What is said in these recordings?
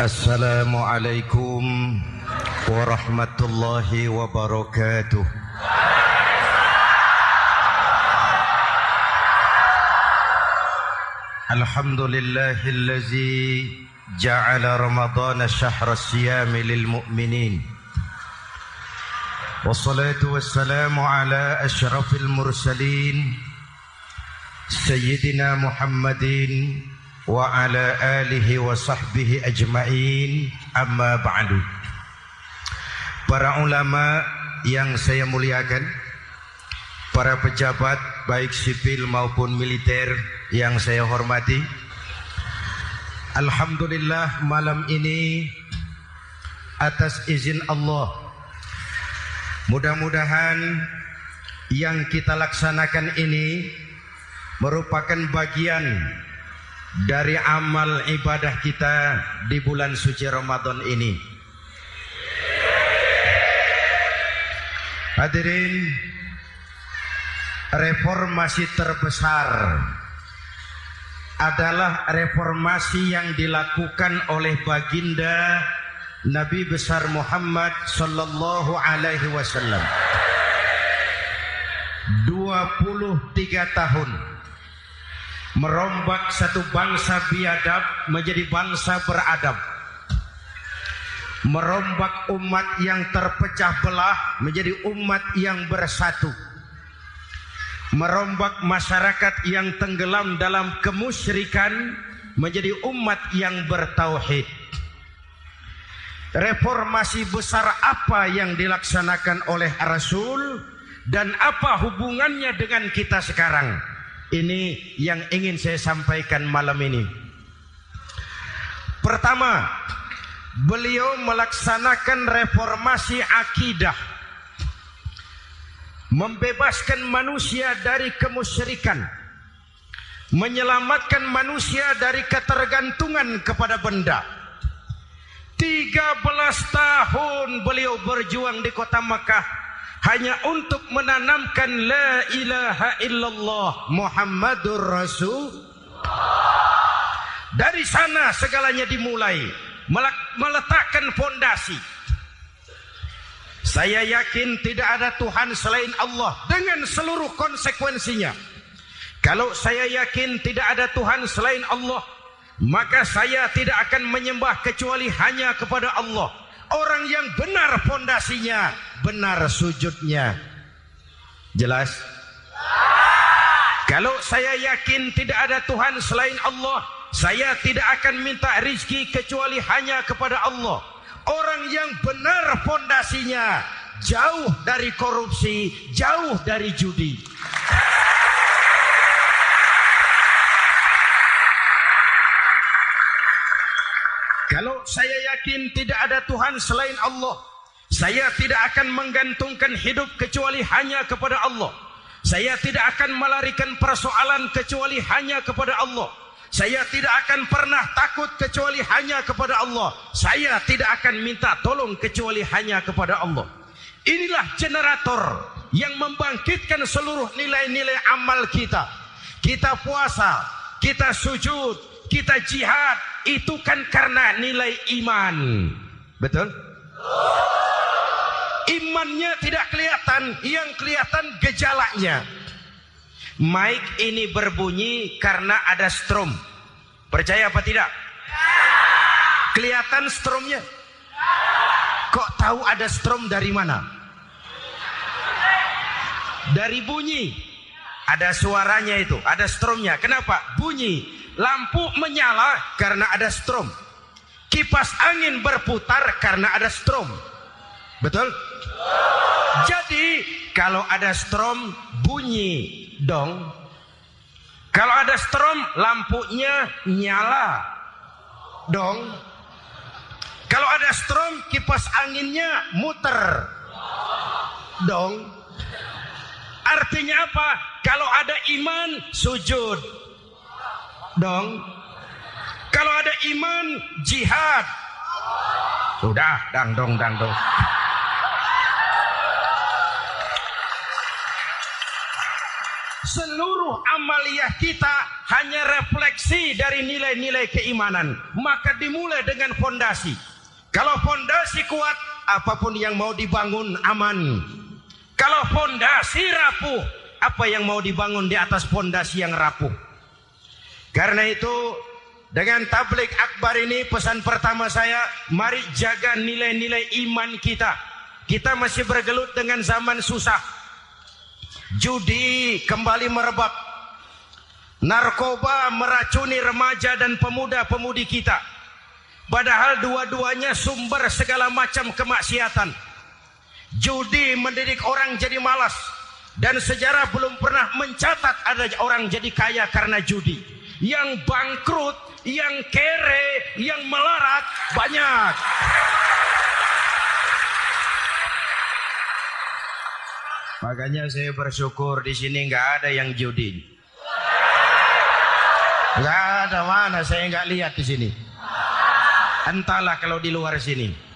السلام عليكم ورحمة الله وبركاته. الحمد لله الذي جعل رمضان شهر الصيام للمؤمنين. والصلاة والسلام على أشرف المرسلين سيدنا محمد wa ala alihi wa sahbihi ajmain. Amma ba'du. Para ulama yang saya muliakan Para pejabat baik sipil maupun militer yang saya hormati Alhamdulillah malam ini atas izin Allah Mudah-mudahan yang kita laksanakan ini merupakan bagian dari amal ibadah kita di bulan suci Ramadan ini. Hadirin, reformasi terbesar adalah reformasi yang dilakukan oleh baginda Nabi besar Muhammad sallallahu alaihi wasallam. 23 tahun merombak satu bangsa biadab menjadi bangsa beradab. Merombak umat yang terpecah belah menjadi umat yang bersatu. Merombak masyarakat yang tenggelam dalam kemusyrikan menjadi umat yang bertauhid. Reformasi besar apa yang dilaksanakan oleh Rasul dan apa hubungannya dengan kita sekarang? Ini yang ingin saya sampaikan malam ini. Pertama, beliau melaksanakan reformasi akidah. Membebaskan manusia dari kemusyrikan. Menyelamatkan manusia dari ketergantungan kepada benda. 13 tahun beliau berjuang di kota Makkah hanya untuk menanamkan la ilaha illallah Muhammadur Rasul. Dari sana segalanya dimulai meletakkan fondasi. Saya yakin tidak ada Tuhan selain Allah dengan seluruh konsekuensinya. Kalau saya yakin tidak ada Tuhan selain Allah, maka saya tidak akan menyembah kecuali hanya kepada Allah. Orang yang benar fondasinya, benar sujudnya. Jelas? Kalau saya yakin tidak ada Tuhan selain Allah, saya tidak akan minta rizki kecuali hanya kepada Allah. Orang yang benar fondasinya, jauh dari korupsi, jauh dari judi. Kalau saya yakin tidak ada Tuhan selain Allah, saya tidak akan menggantungkan hidup kecuali hanya kepada Allah. Saya tidak akan melarikan persoalan kecuali hanya kepada Allah. Saya tidak akan pernah takut kecuali hanya kepada Allah. Saya tidak akan minta tolong kecuali hanya kepada Allah. Inilah generator yang membangkitkan seluruh nilai-nilai amal kita. Kita puasa, kita sujud, kita jihad, itu kan karena nilai iman. Betul? Imannya tidak kelihatan, yang kelihatan gejalanya. Mic ini berbunyi karena ada strom. Percaya apa tidak? Kelihatan stromnya? Kok tahu ada strom dari mana? Dari bunyi. Ada suaranya itu, ada stromnya. Kenapa? Bunyi. Lampu menyala karena ada strom. Kipas angin berputar karena ada strom. Betul? Jadi kalau ada strom bunyi dong. Kalau ada strom lampunya nyala dong. Kalau ada strom kipas anginnya muter dong. Artinya apa? Kalau ada iman sujud dong. Kalau ada iman jihad. Sudah, dang dong, dang dong. Seluruh amaliyah kita hanya refleksi dari nilai-nilai keimanan. Maka dimulai dengan fondasi. Kalau fondasi kuat, apa pun yang mau dibangun aman. Kalau fondasi rapuh, apa yang mau dibangun di atas fondasi yang rapuh. Karena itu dengan tablik akbar ini pesan pertama saya, mari jaga nilai-nilai iman kita. Kita masih bergelut dengan zaman susah. Judi kembali merebak. Narkoba meracuni remaja dan pemuda-pemudi kita. Padahal dua-duanya sumber segala macam kemaksiatan. Judi mendidik orang jadi malas. Dan sejarah belum pernah mencatat ada orang jadi kaya karena judi. Yang bangkrut, yang kere, yang melarat banyak. Makanya saya bersyukur di sini nggak ada yang judi. Nggak ada mana saya nggak lihat di sini. Entahlah kalau di luar sini.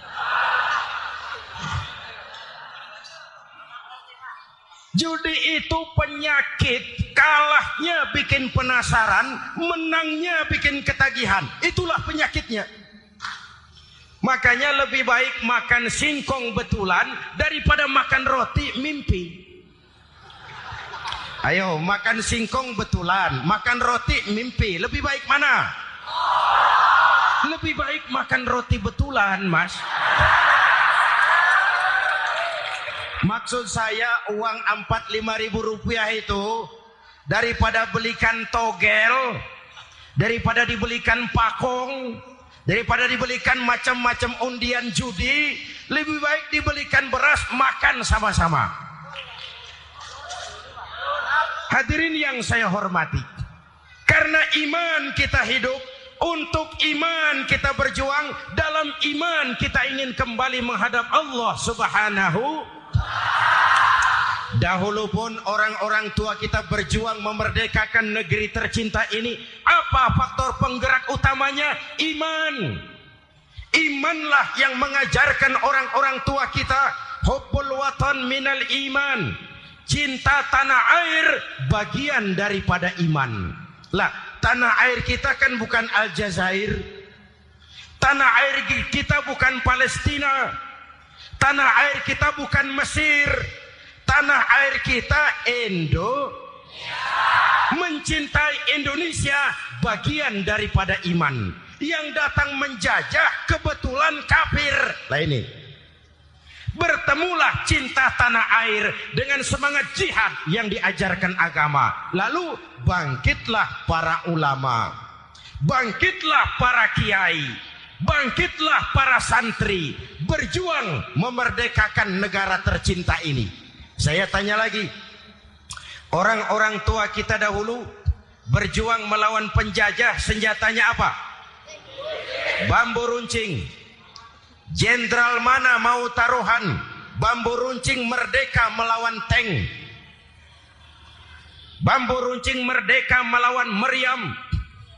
Judi itu penyakit, kalahnya bikin penasaran, menangnya bikin ketagihan. Itulah penyakitnya. Makanya lebih baik makan singkong betulan daripada makan roti mimpi. Ayo makan singkong betulan, makan roti mimpi. Lebih baik mana? Lebih baik makan roti betulan, Mas. Maksud saya uang 45 ribu rupiah itu daripada belikan togel, daripada dibelikan pakong, daripada dibelikan macam-macam undian judi, lebih baik dibelikan beras makan sama-sama. Hadirin yang saya hormati, karena iman kita hidup, untuk iman kita berjuang, dalam iman kita ingin kembali menghadap Allah Subhanahu Dahulu pun orang-orang tua kita berjuang memerdekakan negeri tercinta ini. Apa faktor penggerak utamanya? Iman. Imanlah yang mengajarkan orang-orang tua kita. Hubbul watan minal iman. Cinta tanah air bagian daripada iman. Lah, tanah air kita kan bukan Aljazair. Tanah air kita bukan Palestina. Tanah air kita bukan Mesir. Tanah air kita Indo. Mencintai Indonesia bagian daripada iman. Yang datang menjajah kebetulan kafir. Lah ini. Bertemulah cinta tanah air dengan semangat jihad yang diajarkan agama. Lalu bangkitlah para ulama. Bangkitlah para kiai Bangkitlah para santri berjuang memerdekakan negara tercinta ini. Saya tanya lagi, orang-orang tua kita dahulu berjuang melawan penjajah senjatanya apa? Bambu runcing. Jenderal mana mau taruhan? Bambu runcing merdeka melawan tank. Bambu runcing merdeka melawan meriam.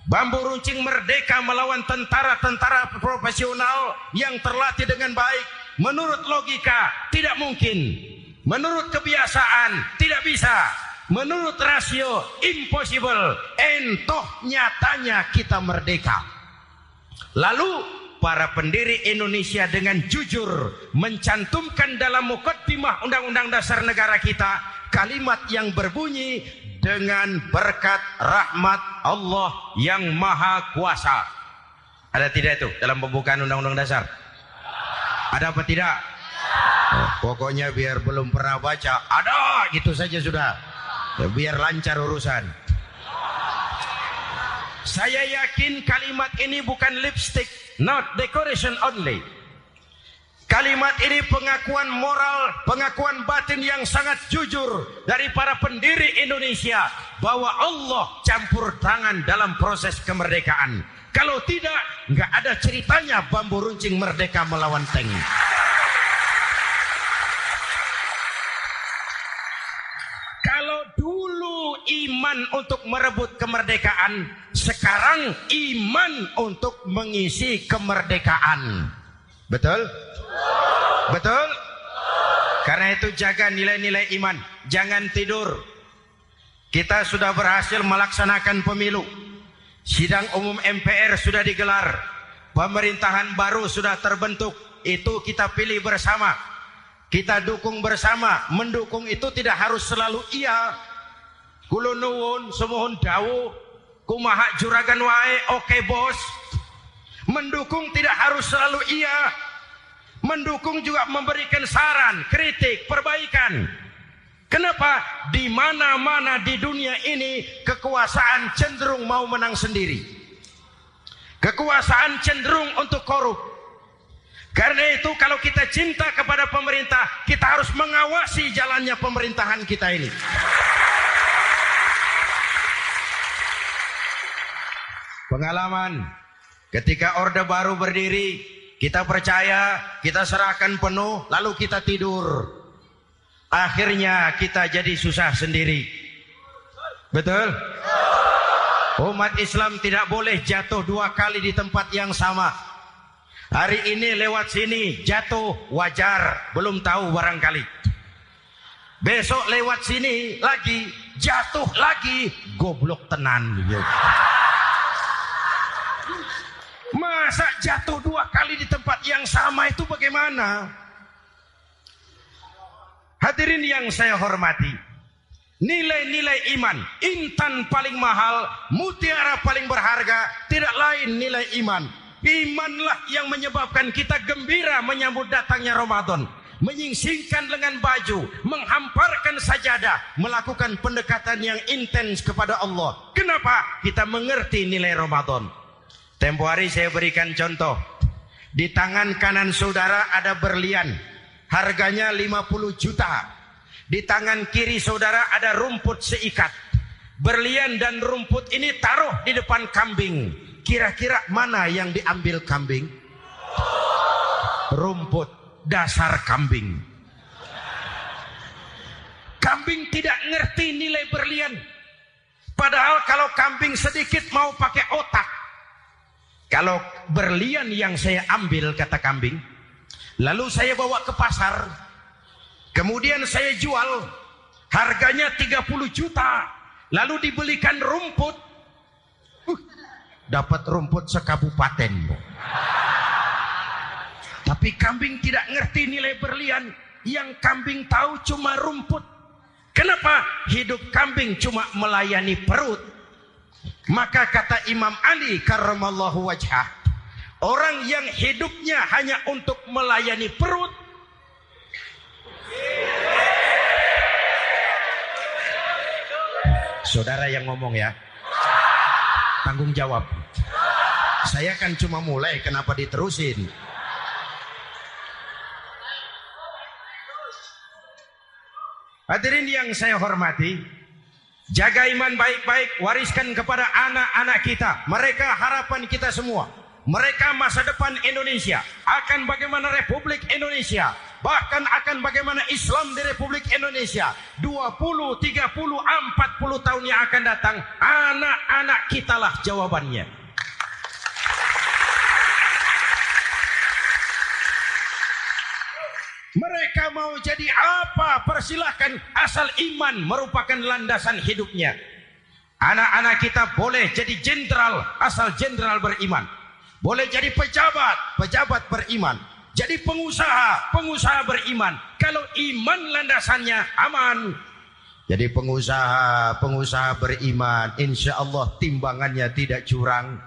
Bambu runcing merdeka melawan tentara-tentara profesional yang terlatih dengan baik. Menurut logika tidak mungkin. Menurut kebiasaan tidak bisa. Menurut rasio impossible. Entoh nyatanya kita merdeka. Lalu para pendiri Indonesia dengan jujur mencantumkan dalam mukaddimah Undang-Undang Dasar Negara kita kalimat yang berbunyi dengan berkat rahmat Allah yang maha kuasa. Ada tidak itu dalam pembukaan undang-undang dasar? Ada apa tidak? Oh, pokoknya biar belum pernah baca, ada gitu saja sudah. Ya, biar lancar urusan. Saya yakin kalimat ini bukan lipstick, not decoration only. Kalimat ini pengakuan moral, pengakuan batin yang sangat jujur dari para pendiri Indonesia bahwa Allah campur tangan dalam proses kemerdekaan. Kalau tidak, nggak ada ceritanya bambu runcing merdeka melawan tank. Kalau dulu iman untuk merebut kemerdekaan, sekarang iman untuk mengisi kemerdekaan. Betul? Betul? Karena itu jaga nilai-nilai iman. Jangan tidur. kita sudah berhasil melaksanakan pemilu. Sidang umum MPR sudah digelar. Pemerintahan baru sudah terbentuk. Itu kita pilih bersama. Kita dukung bersama. Mendukung itu tidak harus selalu iya. Kulo nuwun, semohon dawu, kumaha juragan wae, oke okay, bos. Mendukung tidak harus selalu iya. Mendukung juga memberikan saran, kritik, perbaikan. Kenapa? Di mana-mana di dunia ini kekuasaan cenderung mau menang sendiri. Kekuasaan cenderung untuk korup. Karena itu kalau kita cinta kepada pemerintah, kita harus mengawasi jalannya pemerintahan kita ini. Pengalaman ketika Orde Baru berdiri, kita percaya, kita serahkan penuh, lalu kita tidur. Akhirnya kita jadi susah sendiri. Betul? Umat Islam tidak boleh jatuh dua kali di tempat yang sama. Hari ini lewat sini jatuh wajar, belum tahu barangkali. Besok lewat sini lagi jatuh lagi, goblok tenan. Masa jatuh dua kali di tempat yang sama itu bagaimana? Hadirin yang saya hormati, nilai-nilai iman, intan paling mahal, mutiara paling berharga, tidak lain nilai iman. Imanlah yang menyebabkan kita gembira menyambut datangnya Ramadan. Menyingsingkan lengan baju, menghamparkan sajadah, melakukan pendekatan yang intens kepada Allah. Kenapa? Kita mengerti nilai Ramadan. Tempo hari saya berikan contoh. Di tangan kanan saudara ada berlian harganya 50 juta. Di tangan kiri saudara ada rumput seikat. Berlian dan rumput ini taruh di depan kambing. Kira-kira mana yang diambil kambing? Rumput dasar kambing. Kambing tidak ngerti nilai berlian. Padahal kalau kambing sedikit mau pakai otak. Kalau berlian yang saya ambil kata kambing, Lalu saya bawa ke pasar. Kemudian saya jual. Harganya 30 juta. Lalu dibelikan rumput. Uh, dapat rumput sekabupaten. Tapi kambing tidak ngerti nilai berlian. Yang kambing tahu cuma rumput. Kenapa? Hidup kambing cuma melayani perut. Maka kata Imam Ali karramallahu wajhah. Orang yang hidupnya hanya untuk melayani perut. Saudara yang ngomong ya. Tanggung jawab. Saya kan cuma mulai, kenapa diterusin? Hadirin yang saya hormati, jaga iman baik-baik, wariskan kepada anak-anak kita. Mereka harapan kita semua. Mereka masa depan Indonesia akan bagaimana Republik Indonesia bahkan akan bagaimana Islam di Republik Indonesia. 20, 30, 40 tahun yang akan datang anak-anak kitalah jawabannya mau jadi apa persilahkan asal iman merupakan landasan hidupnya anak-anak kita boleh jadi jenderal asal jenderal beriman boleh jadi pejabat, pejabat beriman. Jadi pengusaha, pengusaha beriman. Kalau iman landasannya aman. Jadi pengusaha, pengusaha beriman. Insya Allah timbangannya tidak curang.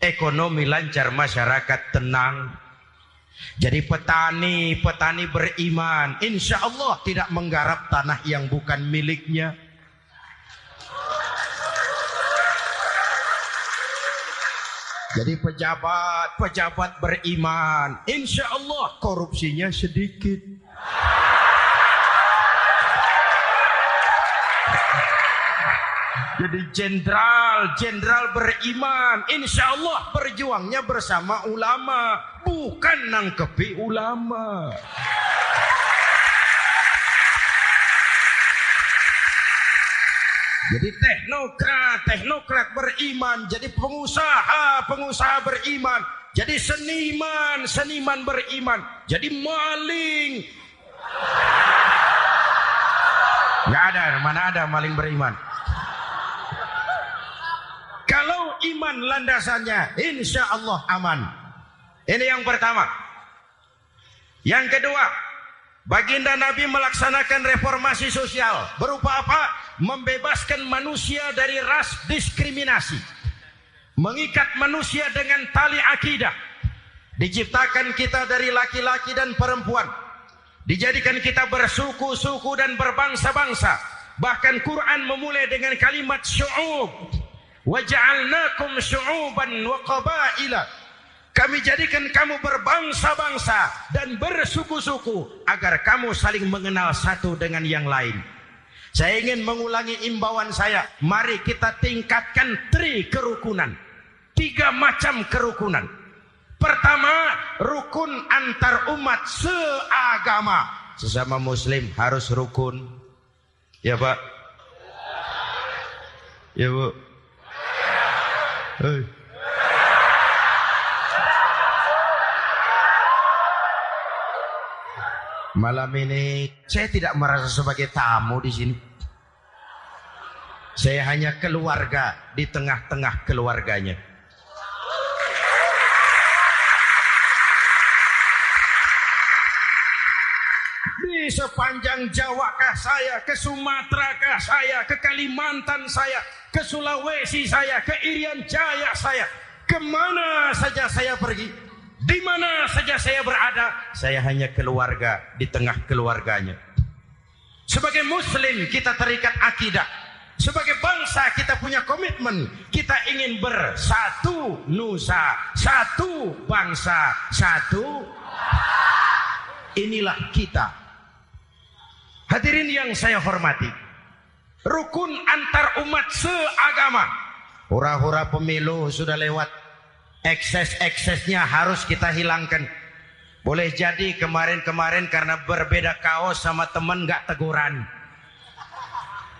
Ekonomi lancar, masyarakat tenang. Jadi petani, petani beriman. Insya Allah tidak menggarap tanah yang bukan miliknya. Jadi pejabat, pejabat beriman. Insya Allah korupsinya sedikit. Jadi jenderal, jenderal beriman. Insya Allah berjuangnya bersama ulama. Bukan nangkepi ulama. Jadi teknokrat, teknokrat beriman. Jadi pengusaha, pengusaha beriman. Jadi seniman, seniman beriman. Jadi maling. Gak ada, mana ada maling beriman. Iman landasannya, insya Allah aman. Ini yang pertama. Yang kedua, baginda Nabi melaksanakan reformasi sosial. Berupa apa? Membebaskan manusia dari ras diskriminasi. Mengikat manusia dengan tali akidah. Diciptakan kita dari laki-laki dan perempuan. Dijadikan kita bersuku-suku dan berbangsa-bangsa. Bahkan Quran memulai dengan kalimat syu'ub. Waja'alnakum syu'uban wa qabaila. Kami jadikan kamu berbangsa-bangsa dan bersuku-suku agar kamu saling mengenal satu dengan yang lain. Saya ingin mengulangi imbauan saya. Mari kita tingkatkan tri kerukunan. Tiga macam kerukunan. Pertama, rukun antar umat seagama. Sesama muslim harus rukun. Ya Pak? Ya Bu? Malam ini saya tidak merasa sebagai tamu di sini. Saya hanya keluarga di tengah-tengah keluarganya. Sepanjang Jawa kah saya, ke Sumatera kah saya, ke Kalimantan saya, ke Sulawesi saya, ke Irian Jaya saya, ke mana saja saya pergi, di mana saja saya berada, saya hanya keluarga di tengah keluarganya. Sebagai muslim kita terikat akidah. Sebagai bangsa kita punya komitmen. Kita ingin bersatu nusa, satu bangsa, satu inilah kita. Hadirin yang saya hormati. Rukun antar umat seagama. Hura-hura pemilu sudah lewat ekses-eksesnya harus kita hilangkan. Boleh jadi kemarin-kemarin karena berbeda kaos sama teman gak teguran.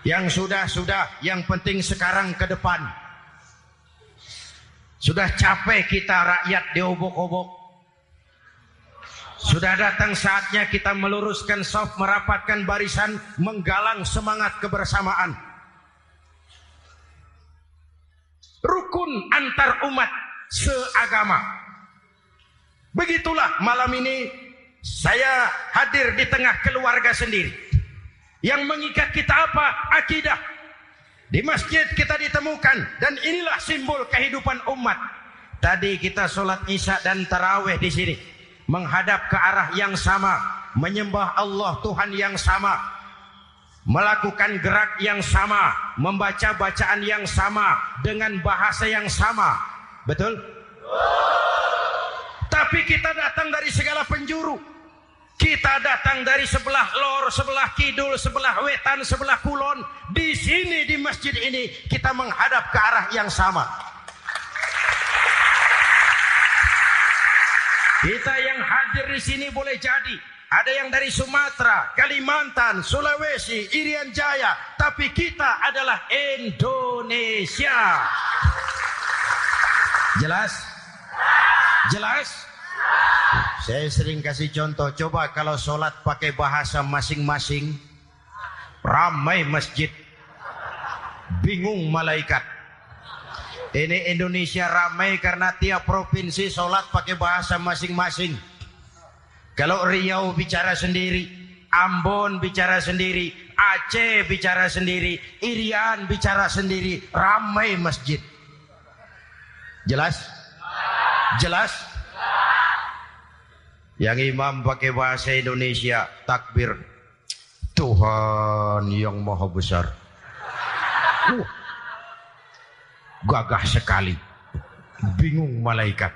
Yang sudah-sudah, yang penting sekarang ke depan. Sudah capek kita rakyat diobok-obok. Sudah datang saatnya kita meluruskan soft, merapatkan barisan, menggalang semangat kebersamaan. Rukun antar umat seagama. Begitulah malam ini saya hadir di tengah keluarga sendiri. Yang mengikat kita apa? Akidah. Di masjid kita ditemukan dan inilah simbol kehidupan umat. Tadi kita sholat isya dan taraweh di sini menghadap ke arah yang sama, menyembah Allah Tuhan yang sama, melakukan gerak yang sama, membaca bacaan yang sama dengan bahasa yang sama, Betul? Tapi kita datang dari segala penjuru. Kita datang dari sebelah lor, sebelah kidul, sebelah wetan, sebelah kulon. Di sini di masjid ini kita menghadap ke arah yang sama. Kita yang hadir di sini boleh jadi ada yang dari Sumatera, Kalimantan, Sulawesi, Irian Jaya, tapi kita adalah Indonesia. Jelas? Jelas? Saya sering kasih contoh, coba kalau sholat pakai bahasa masing-masing, ramai masjid, bingung malaikat. Ini Indonesia ramai karena tiap provinsi sholat pakai bahasa masing-masing. Kalau Riau bicara sendiri, Ambon bicara sendiri, Aceh bicara sendiri, Irian bicara sendiri, ramai masjid. Jelas? Jelas? Yang imam pakai bahasa Indonesia, takbir. Tuhan yang maha besar. Uh, gagah sekali. Bingung malaikat.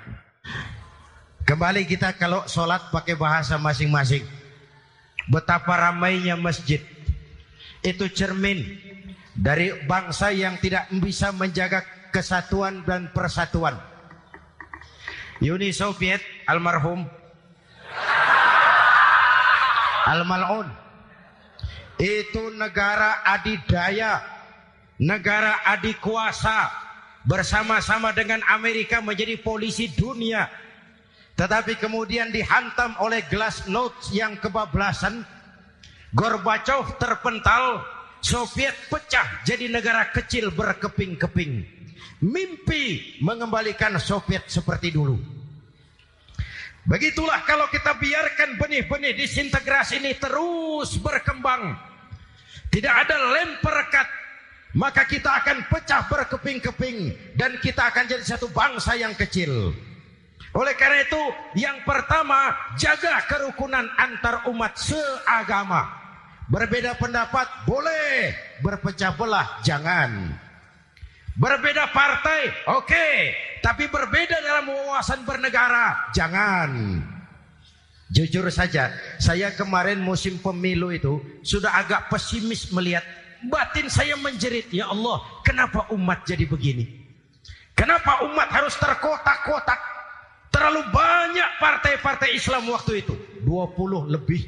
Kembali kita kalau sholat pakai bahasa masing-masing. Betapa ramainya masjid. Itu cermin dari bangsa yang tidak bisa menjaga kesatuan dan persatuan. Uni Soviet almarhum Al-Mal'un itu negara adidaya, negara adikuasa bersama-sama dengan Amerika menjadi polisi dunia. Tetapi kemudian dihantam oleh glasnost yang kebablasan. Gorbachev terpental, Soviet pecah jadi negara kecil berkeping-keping. mimpi mengembalikan Soviet seperti dulu. Begitulah kalau kita biarkan benih-benih disintegrasi ini terus berkembang. Tidak ada lem perekat. Maka kita akan pecah berkeping-keping. Dan kita akan jadi satu bangsa yang kecil. Oleh karena itu, yang pertama, jaga kerukunan antar umat seagama. Berbeda pendapat boleh, berpecah belah jangan. Berbeda partai, oke. Okay. Tapi berbeda dalam wawasan bernegara, jangan. Jujur saja, saya kemarin musim pemilu itu sudah agak pesimis melihat batin saya menjerit. Ya Allah, kenapa umat jadi begini? Kenapa umat harus terkotak-kotak? Terlalu banyak partai-partai Islam waktu itu. 20 lebih.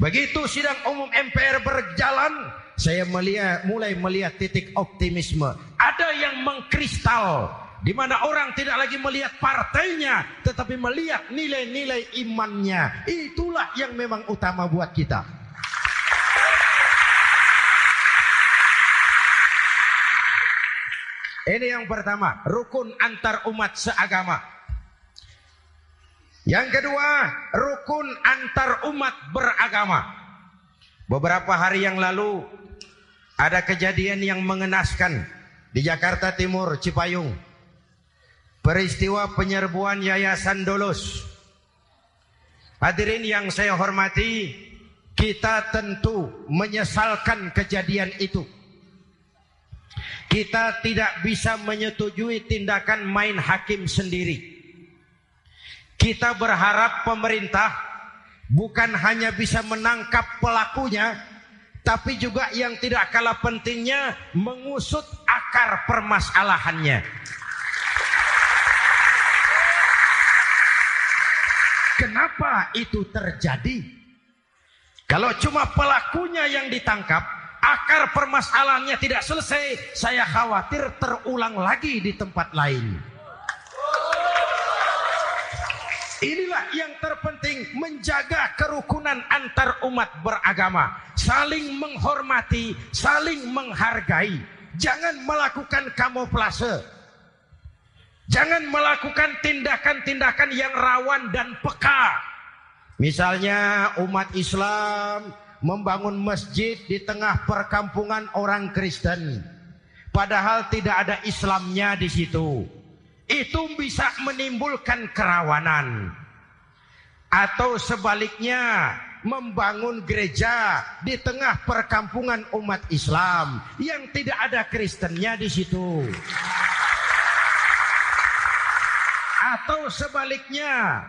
Begitu sidang umum MPR berjalan, saya melihat mulai melihat titik optimisme. Ada yang mengkristal di mana orang tidak lagi melihat partainya tetapi melihat nilai-nilai imannya. Itulah yang memang utama buat kita. Ini yang pertama, rukun antar umat seagama. Yang kedua, rukun antar umat beragama. Beberapa hari yang lalu ada kejadian yang mengenaskan di Jakarta Timur, Cipayung. Peristiwa penyerbuan Yayasan Dolos. Hadirin yang saya hormati, kita tentu menyesalkan kejadian itu. Kita tidak bisa menyetujui tindakan main hakim sendiri. Kita berharap pemerintah bukan hanya bisa menangkap pelakunya, tapi juga yang tidak kalah pentingnya mengusut akar permasalahannya. Kenapa itu terjadi? Kalau cuma pelakunya yang ditangkap, akar permasalahannya tidak selesai, saya khawatir terulang lagi di tempat lain. Inilah yang terpenting menjaga kerukunan antar umat beragama, saling menghormati, saling menghargai. Jangan melakukan kamuflase. Jangan melakukan tindakan-tindakan yang rawan dan peka. Misalnya umat Islam membangun masjid di tengah perkampungan orang Kristen. Padahal tidak ada Islamnya di situ itu bisa menimbulkan kerawanan atau sebaliknya membangun gereja di tengah perkampungan umat Islam yang tidak ada Kristennya di situ. Atau sebaliknya,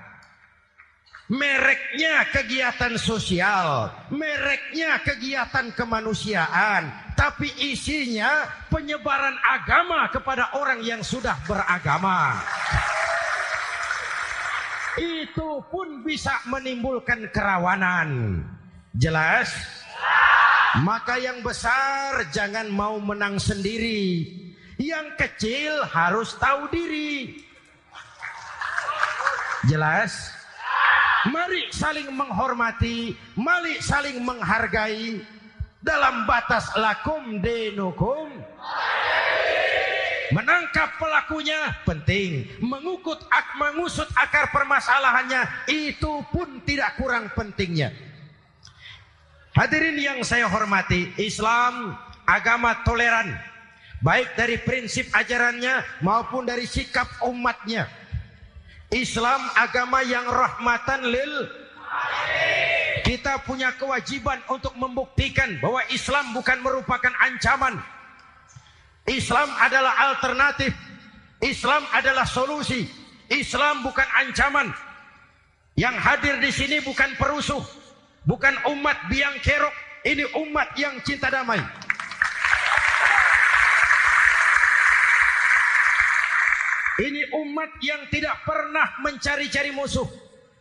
mereknya kegiatan sosial, mereknya kegiatan kemanusiaan, tapi isinya penyebaran agama kepada orang yang sudah beragama. Itu pun bisa menimbulkan kerawanan. Jelas? Maka yang besar jangan mau menang sendiri. Yang kecil harus tahu diri. Jelas? Mari saling menghormati, mari saling menghargai dalam batas lakum denukum. Menangkap pelakunya penting, mengukut ak mengusut akar permasalahannya itu pun tidak kurang pentingnya. Hadirin yang saya hormati, Islam agama toleran, baik dari prinsip ajarannya maupun dari sikap umatnya. Islam agama yang rahmatan lil kita punya kewajiban untuk membuktikan bahwa Islam bukan merupakan ancaman. Islam adalah alternatif. Islam adalah solusi. Islam bukan ancaman. Yang hadir di sini bukan perusuh, bukan umat biang kerok. Ini umat yang cinta damai. Ini umat yang tidak pernah mencari-cari musuh.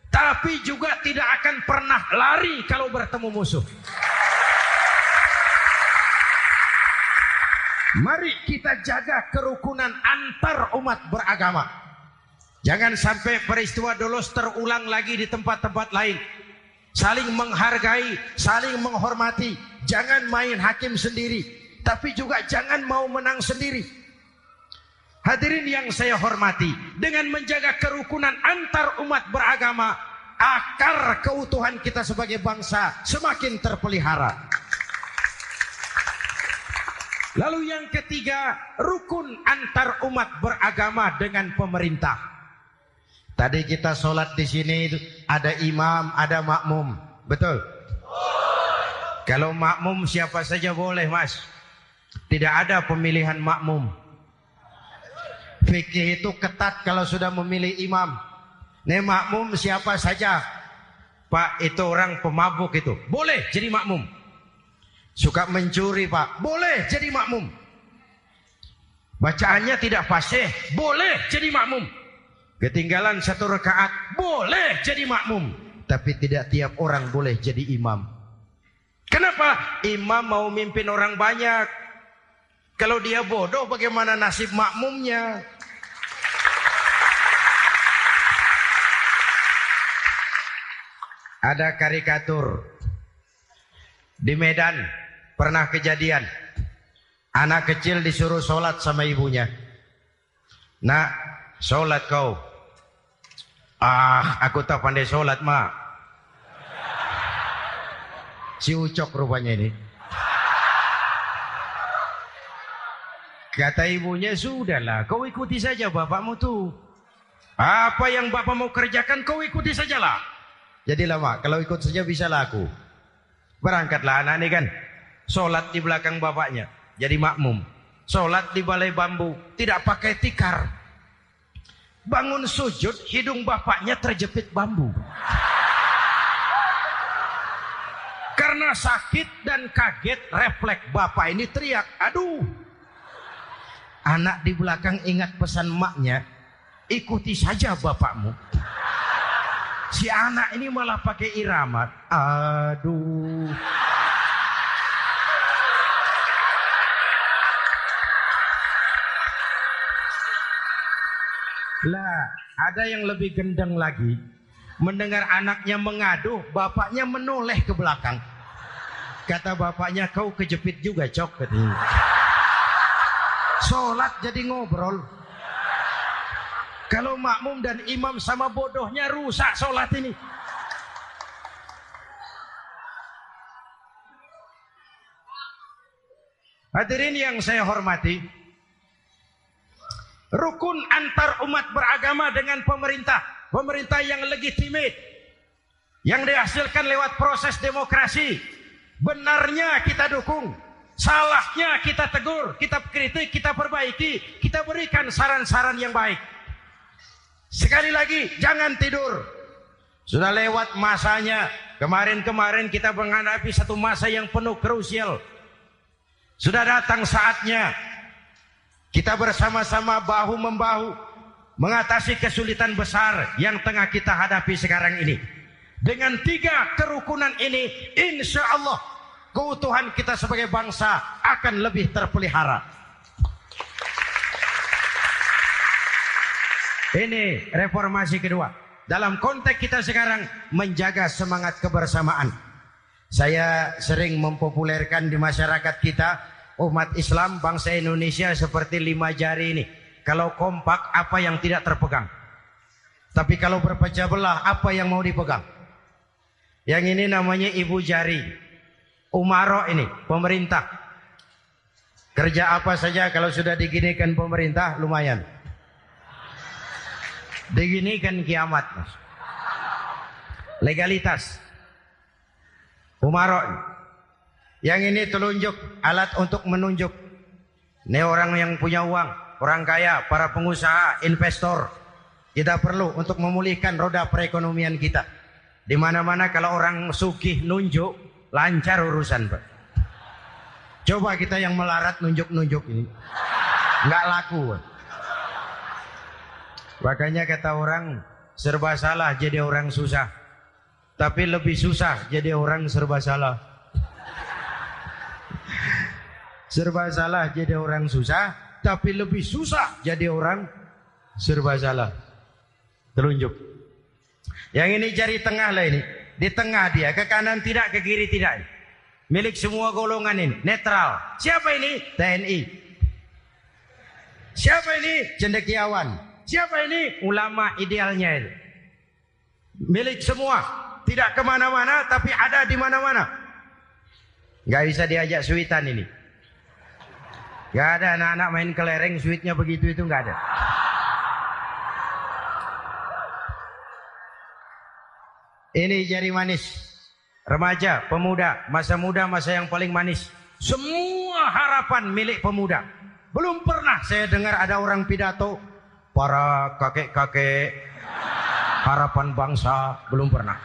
Tapi juga tidak akan pernah lari kalau bertemu musuh. Mari kita jaga kerukunan antar umat beragama. Jangan sampai peristiwa dolos terulang lagi di tempat-tempat lain. Saling menghargai, saling menghormati. Jangan main hakim sendiri. tapi juga jangan mau menang sendiri. Hadirin yang saya hormati, dengan menjaga kerukunan antar umat beragama, akar keutuhan kita sebagai bangsa semakin terpelihara. Lalu yang ketiga, rukun antar umat beragama dengan pemerintah. Tadi kita sholat di sini ada imam, ada makmum, betul? Kalau makmum siapa saja boleh mas, tidak ada pemilihan makmum. Fikih itu ketat kalau sudah memilih imam. Nih makmum siapa saja. Pak itu orang pemabuk itu. Boleh jadi makmum. Suka mencuri pak. Boleh jadi makmum. Bacaannya tidak fasih. Boleh jadi makmum. Ketinggalan satu rakaat. Boleh jadi makmum. Tapi tidak tiap orang boleh jadi imam. Kenapa? Imam mau mimpin orang banyak. Kalau dia bodoh bagaimana nasib makmumnya? Ada karikatur di Medan pernah kejadian anak kecil disuruh sholat sama ibunya. Nak, sholat kau. Ah, aku tak pandai sholat mak. Si ucok rupanya ini. Kata ibunya, sudahlah, kau ikuti saja bapakmu tuh. Apa yang bapak mau kerjakan, kau ikuti sajalah. Jadi lama, kalau ikut saja bisa laku. Berangkatlah anak ini kan. Sholat di belakang bapaknya. Jadi makmum. Sholat di balai bambu. Tidak pakai tikar. Bangun sujud, hidung bapaknya terjepit bambu. Karena sakit dan kaget, refleks bapak ini teriak. Aduh. Anak di belakang ingat pesan maknya. Ikuti saja bapakmu. Si anak ini malah pakai irama. Aduh. Lah, ada yang lebih gendeng lagi. Mendengar anaknya mengadu, bapaknya menoleh ke belakang. Kata bapaknya, kau kejepit juga cok. Sholat jadi ngobrol. Kalau makmum dan imam sama bodohnya rusak sholat ini. Hadirin yang saya hormati. Rukun antar umat beragama dengan pemerintah. Pemerintah yang legitimate. Yang dihasilkan lewat proses demokrasi. Benarnya kita dukung. Salahnya kita tegur, kita kritik, kita perbaiki, kita berikan saran-saran yang baik. Sekali lagi, jangan tidur. Sudah lewat masanya. Kemarin-kemarin kita menghadapi satu masa yang penuh krusial. Sudah datang saatnya kita bersama-sama bahu-membahu mengatasi kesulitan besar yang tengah kita hadapi sekarang ini. Dengan tiga kerukunan ini, insya Allah keutuhan kita sebagai bangsa akan lebih terpelihara. Ini reformasi kedua. Dalam konteks kita sekarang menjaga semangat kebersamaan. Saya sering mempopulerkan di masyarakat kita umat Islam bangsa Indonesia seperti lima jari ini. Kalau kompak apa yang tidak terpegang. Tapi kalau berpecah belah apa yang mau dipegang. Yang ini namanya ibu jari. Umaro ini pemerintah. Kerja apa saja kalau sudah diginikan pemerintah lumayan. Diginikan kiamat. Mas. Legalitas. Umarok. Yang ini telunjuk, alat untuk menunjuk. Ini orang yang punya uang, orang kaya, para pengusaha, investor. Kita perlu untuk memulihkan roda perekonomian kita. Di mana-mana kalau orang sugih nunjuk, lancar urusan, Pak. Coba kita yang melarat nunjuk-nunjuk ini. Nggak laku, Pak. Makanya kata orang serba salah jadi orang susah. Tapi lebih susah jadi orang serba salah. serba salah jadi orang susah, tapi lebih susah jadi orang serba salah. Telunjuk. Yang ini jari tengah lah ini. Di tengah dia, ke kanan tidak, ke kiri tidak. Milik semua golongan ini. Netral. Siapa ini? TNI. Siapa ini? Cendekiawan. Siapa ini? Ulama idealnya ini. Milik semua. Tidak ke mana-mana tapi ada di mana-mana. Gak bisa diajak suitan ini. Gak ada anak-anak main kelereng suitnya begitu itu gak ada. Ini jari manis. Remaja, pemuda, masa muda, masa yang paling manis. Semua harapan milik pemuda. Belum pernah saya dengar ada orang pidato para kakek-kakek harapan bangsa belum pernah.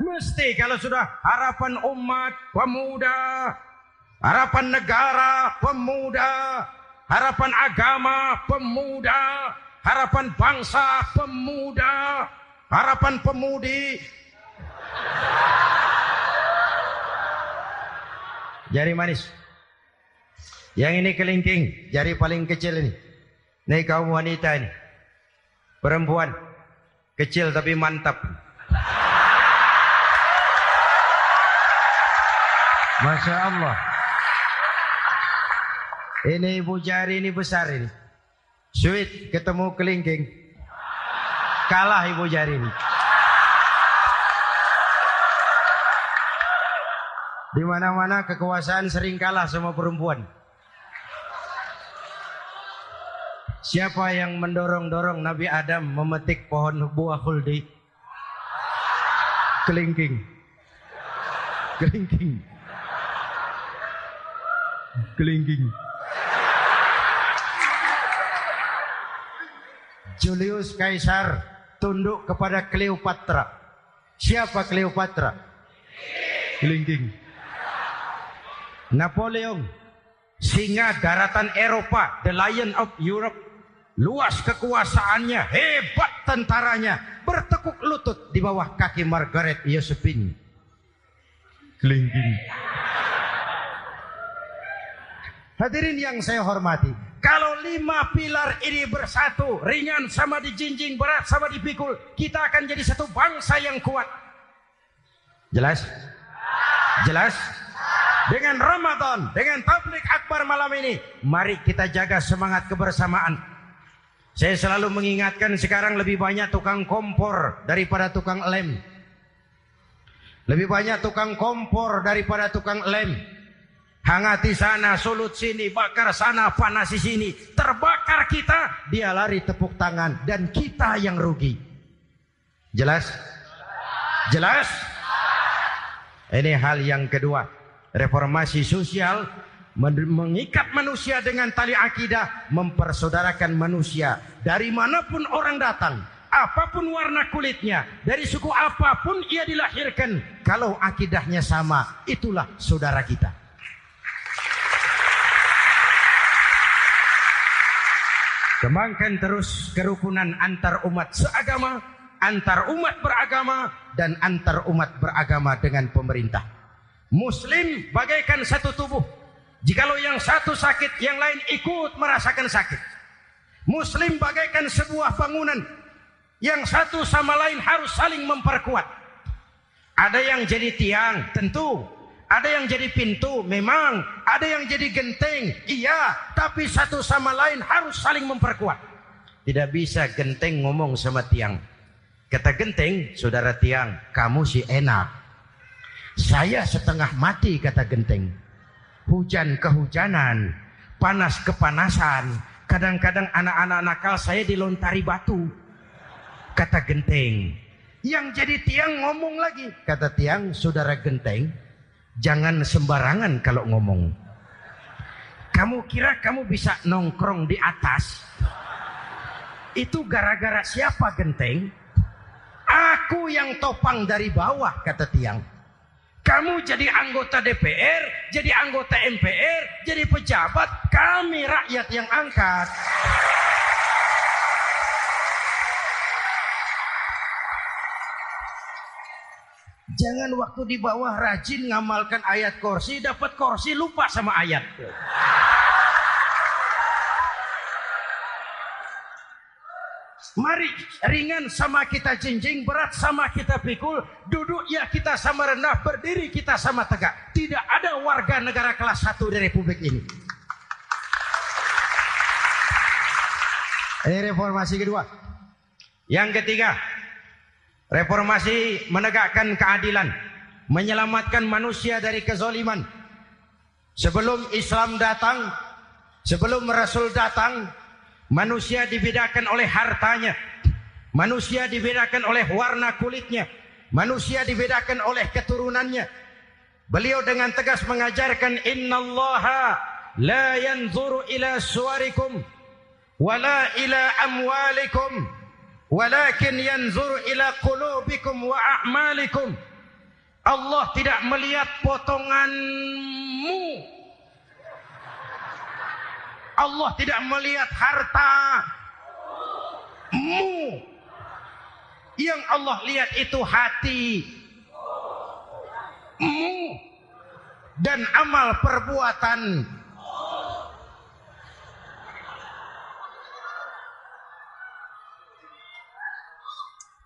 Mesti kalau sudah harapan umat, pemuda, harapan negara, pemuda, harapan agama, pemuda, harapan bangsa, pemuda, harapan pemudi. Jari manis. Yang ini kelingking, jari paling kecil ini. Ini kaum wanita ini. Perempuan. Kecil tapi mantap. Masya Allah. Ini ibu jari ini besar ini. Sweet ketemu kelingking. Kalah ibu jari ini. Di mana-mana kekuasaan sering kalah sama perempuan. Siapa yang mendorong-dorong Nabi Adam memetik pohon buah khuldi? Kelingking. Kelingking. Kelingking. Julius Kaisar tunduk kepada Cleopatra. Siapa Cleopatra? Kelingking. Napoleon, singa daratan Eropa, the lion of Europe. Luas kekuasaannya, hebat tentaranya, bertekuk lutut di bawah kaki Margaret Josephine. Kelingking. Hadirin yang saya hormati, kalau lima pilar ini bersatu, ringan sama dijinjing, berat sama dipikul, kita akan jadi satu bangsa yang kuat. Jelas? Jelas? Dengan Ramadan, dengan tablik akbar malam ini, mari kita jaga semangat kebersamaan. Saya selalu mengingatkan sekarang lebih banyak tukang kompor daripada tukang lem. Lebih banyak tukang kompor daripada tukang lem. Hangati sana, sulut sini, bakar sana, panasi sini. Terbakar kita, dia lari tepuk tangan. Dan kita yang rugi. Jelas? Jelas? Ini hal yang kedua. Reformasi sosial mengikat manusia dengan tali akidah. Mempersaudarakan manusia. Dari mana pun orang datang. Apa pun warna kulitnya. Dari suku apa pun ia dilahirkan. Kalau akidahnya sama, itulah saudara kita. Kembangkan terus kerukunan antar umat seagama, antar umat beragama, dan antar umat beragama dengan pemerintah. Muslim bagaikan satu tubuh. Jikalau yang satu sakit, yang lain ikut merasakan sakit. Muslim bagaikan sebuah bangunan. Yang satu sama lain harus saling memperkuat. Ada yang jadi tiang, tentu. Ada yang jadi pintu, memang. Ada yang jadi genteng, iya. Tapi satu sama lain harus saling memperkuat. Tidak bisa genteng ngomong sama tiang. Kata genteng, saudara tiang, kamu sih enak. Saya setengah mati, kata genteng. Hujan kehujanan, panas kepanasan. Kadang-kadang anak-anak nakal saya dilontari batu. Kata genteng. Yang jadi tiang ngomong lagi. Kata tiang, saudara genteng, Jangan sembarangan kalau ngomong. Kamu kira kamu bisa nongkrong di atas? Itu gara-gara siapa genteng? Aku yang topang dari bawah kata tiang. Kamu jadi anggota DPR, jadi anggota MPR, jadi pejabat, kami rakyat yang angkat. Jangan waktu di bawah rajin ngamalkan ayat kursi, dapat kursi lupa sama ayat. Mari ringan sama kita jinjing, berat sama kita pikul, duduk ya kita sama rendah, berdiri kita sama tegak. Tidak ada warga negara kelas satu di Republik ini. Ini reformasi kedua. Yang ketiga, reformasi menegakkan keadilan, menyelamatkan manusia dari kezoliman. Sebelum Islam datang, sebelum Rasul datang, Manusia dibedakan oleh hartanya. Manusia dibedakan oleh warna kulitnya. Manusia dibedakan oleh keturunannya. Beliau dengan tegas mengajarkan innallaha la yanzuru ila suwarikum wala ila amwalikum walakin yanzuru ila qulubikum wa a'malikum. Allah tidak melihat potonganmu Allah tidak melihat harta mu. Yang Allah lihat itu hati mu dan amal perbuatan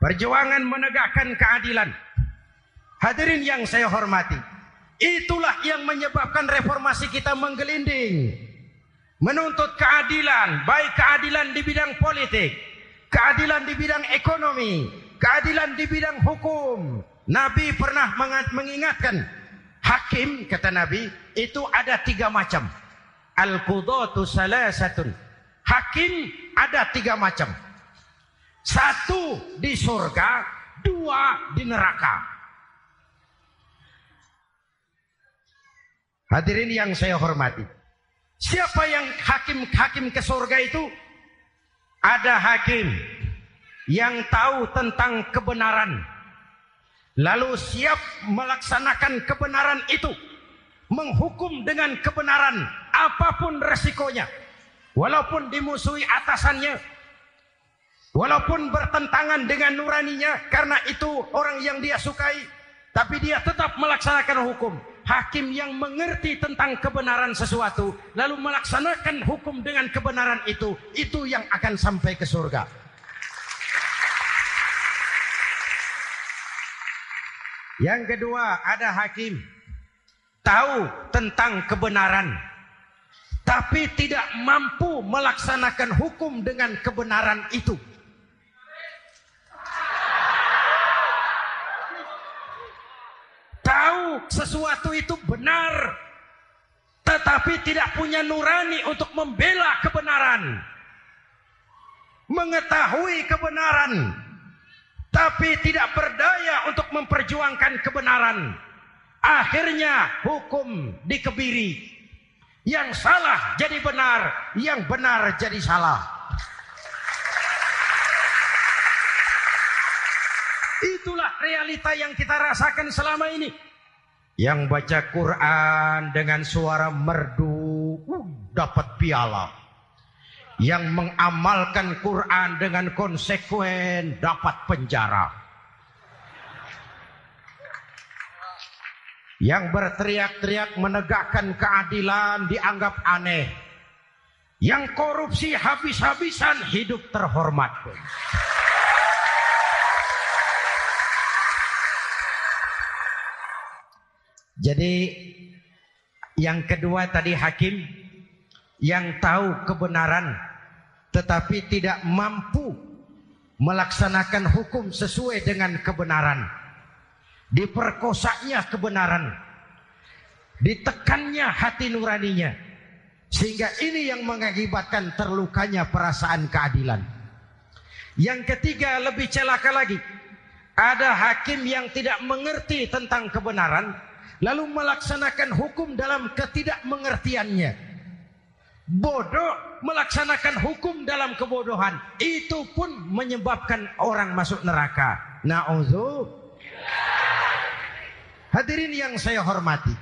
Perjuangan menegakkan keadilan. Hadirin yang saya hormati. Itulah yang menyebabkan reformasi kita menggelinding menuntut keadilan, baik keadilan di bidang politik, keadilan di bidang ekonomi, keadilan di bidang hukum. Nabi pernah mengingatkan, hakim kata Nabi itu ada tiga macam. Al-qudatu salasatun. Hakim ada tiga macam. Satu di surga, dua di neraka. Hadirin yang saya hormati. Siapa yang hakim-hakim ke surga itu? Ada hakim yang tahu tentang kebenaran. Lalu siap melaksanakan kebenaran itu. Menghukum dengan kebenaran apa pun resikonya. Walaupun dimusuhi atasannya. Walaupun bertentangan dengan nuraninya karena itu orang yang dia sukai. Tapi dia tetap melaksanakan hukum hakim yang mengerti tentang kebenaran sesuatu lalu melaksanakan hukum dengan kebenaran itu itu yang akan sampai ke surga. Yang kedua ada hakim tahu tentang kebenaran tapi tidak mampu melaksanakan hukum dengan kebenaran itu sesuatu itu benar tetapi tidak punya nurani untuk membela kebenaran. Mengetahui kebenaran tapi tidak berdaya untuk memperjuangkan kebenaran. Akhirnya hukum dikebiri. Yang salah jadi benar yang benar jadi salah. Itulah realita yang kita rasakan selama ini yang baca Quran dengan suara merdu uh, dapat piala. Yang mengamalkan Quran dengan konsekuen dapat penjara. Yang berteriak-teriak menegakkan keadilan dianggap aneh. Yang korupsi habis-habisan hidup terhormat. Jadi yang kedua tadi hakim yang tahu kebenaran tetapi tidak mampu melaksanakan hukum sesuai dengan kebenaran. Diperkosanya kebenaran. Ditekannya hati nuraninya. Sehingga ini yang mengakibatkan terlukanya perasaan keadilan. Yang ketiga lebih celaka lagi. Ada hakim yang tidak mengerti tentang kebenaran lalu melaksanakan hukum dalam ketidakmengertiannya. Bodoh melaksanakan hukum dalam kebodohan. Itu pun menyebabkan orang masuk neraka. Na'udzu. Hadirin yang saya hormati.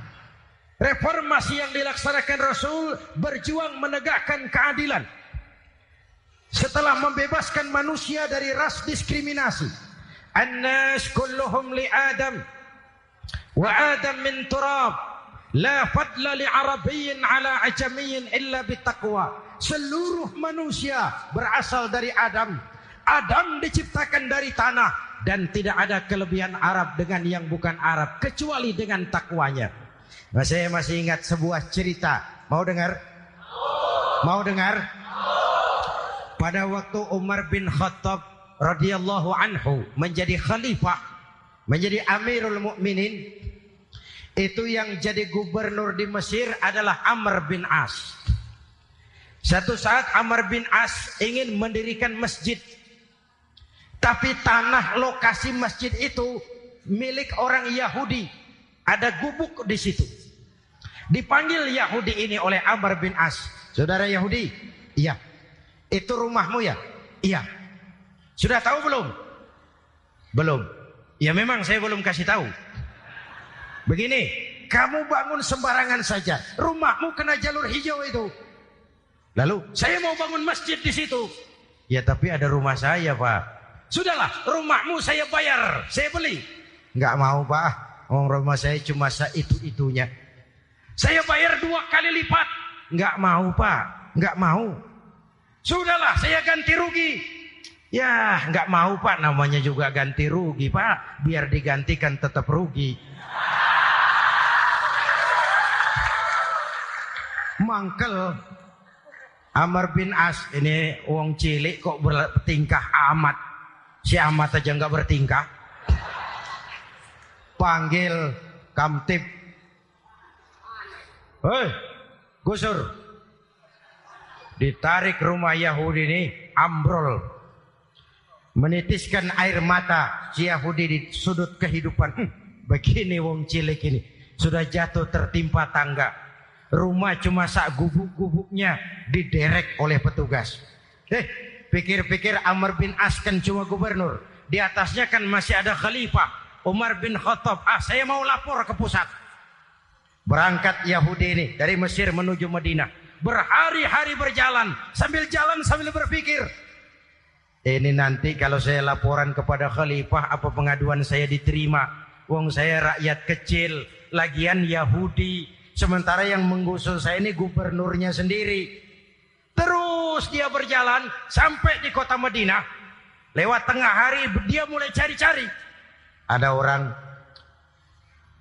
Reformasi yang dilaksanakan Rasul berjuang menegakkan keadilan. Setelah membebaskan manusia dari ras diskriminasi. An-nas kulluhum li Adam وآدم من تراب لا فضل لعربي على عجمي إلا بالتقوى seluruh manusia berasal dari Adam Adam diciptakan dari tanah dan tidak ada kelebihan Arab dengan yang bukan Arab kecuali dengan takwanya. Nah, saya masih ingat sebuah cerita. Mau dengar? Mau dengar? Pada waktu Umar bin Khattab radhiyallahu anhu menjadi khalifah, menjadi Amirul Mukminin, itu yang jadi gubernur di Mesir adalah Amr bin As. Satu saat Amr bin As ingin mendirikan masjid tapi tanah lokasi masjid itu milik orang Yahudi. Ada gubuk di situ. Dipanggil Yahudi ini oleh Amr bin As. Saudara Yahudi? Iya. Itu rumahmu ya? Iya. Sudah tahu belum? Belum. Ya memang saya belum kasih tahu. Begini, kamu bangun sembarangan saja. Rumahmu kena jalur hijau itu. Lalu, saya mau bangun masjid di situ. Ya tapi ada rumah saya pak. Sudahlah, rumahmu saya bayar, saya beli. Enggak mau pak, oh, rumah saya cuma itu-itunya. Saya bayar dua kali lipat. Enggak mau pak, enggak mau. Sudahlah, saya ganti rugi. Ya, enggak mau pak, namanya juga ganti rugi pak. Biar digantikan tetap rugi. Mangkel Amr bin As ini uang cilik kok bertingkah amat Si Ahmad aja nggak bertingkah. Panggil kamtip. Hei, gusur. Ditarik rumah Yahudi ini ambrol. Menitiskan air mata si Yahudi di sudut kehidupan. Hm, begini wong cilik ini. Sudah jatuh tertimpa tangga. Rumah cuma sak gubuk-gubuknya diderek oleh petugas. Eh, Pikir-pikir Amr bin As kan cuma gubernur. Di atasnya kan masih ada khalifah. Umar bin Khattab. Ah saya mau lapor ke pusat. Berangkat Yahudi ini dari Mesir menuju Madinah. Berhari-hari berjalan. Sambil jalan sambil berpikir. Ini nanti kalau saya laporan kepada khalifah apa pengaduan saya diterima. Wong saya rakyat kecil. Lagian Yahudi. Sementara yang menggusur saya ini gubernurnya sendiri. Terus dia berjalan sampai di kota Madinah. Lewat tengah hari dia mulai cari-cari. Ada orang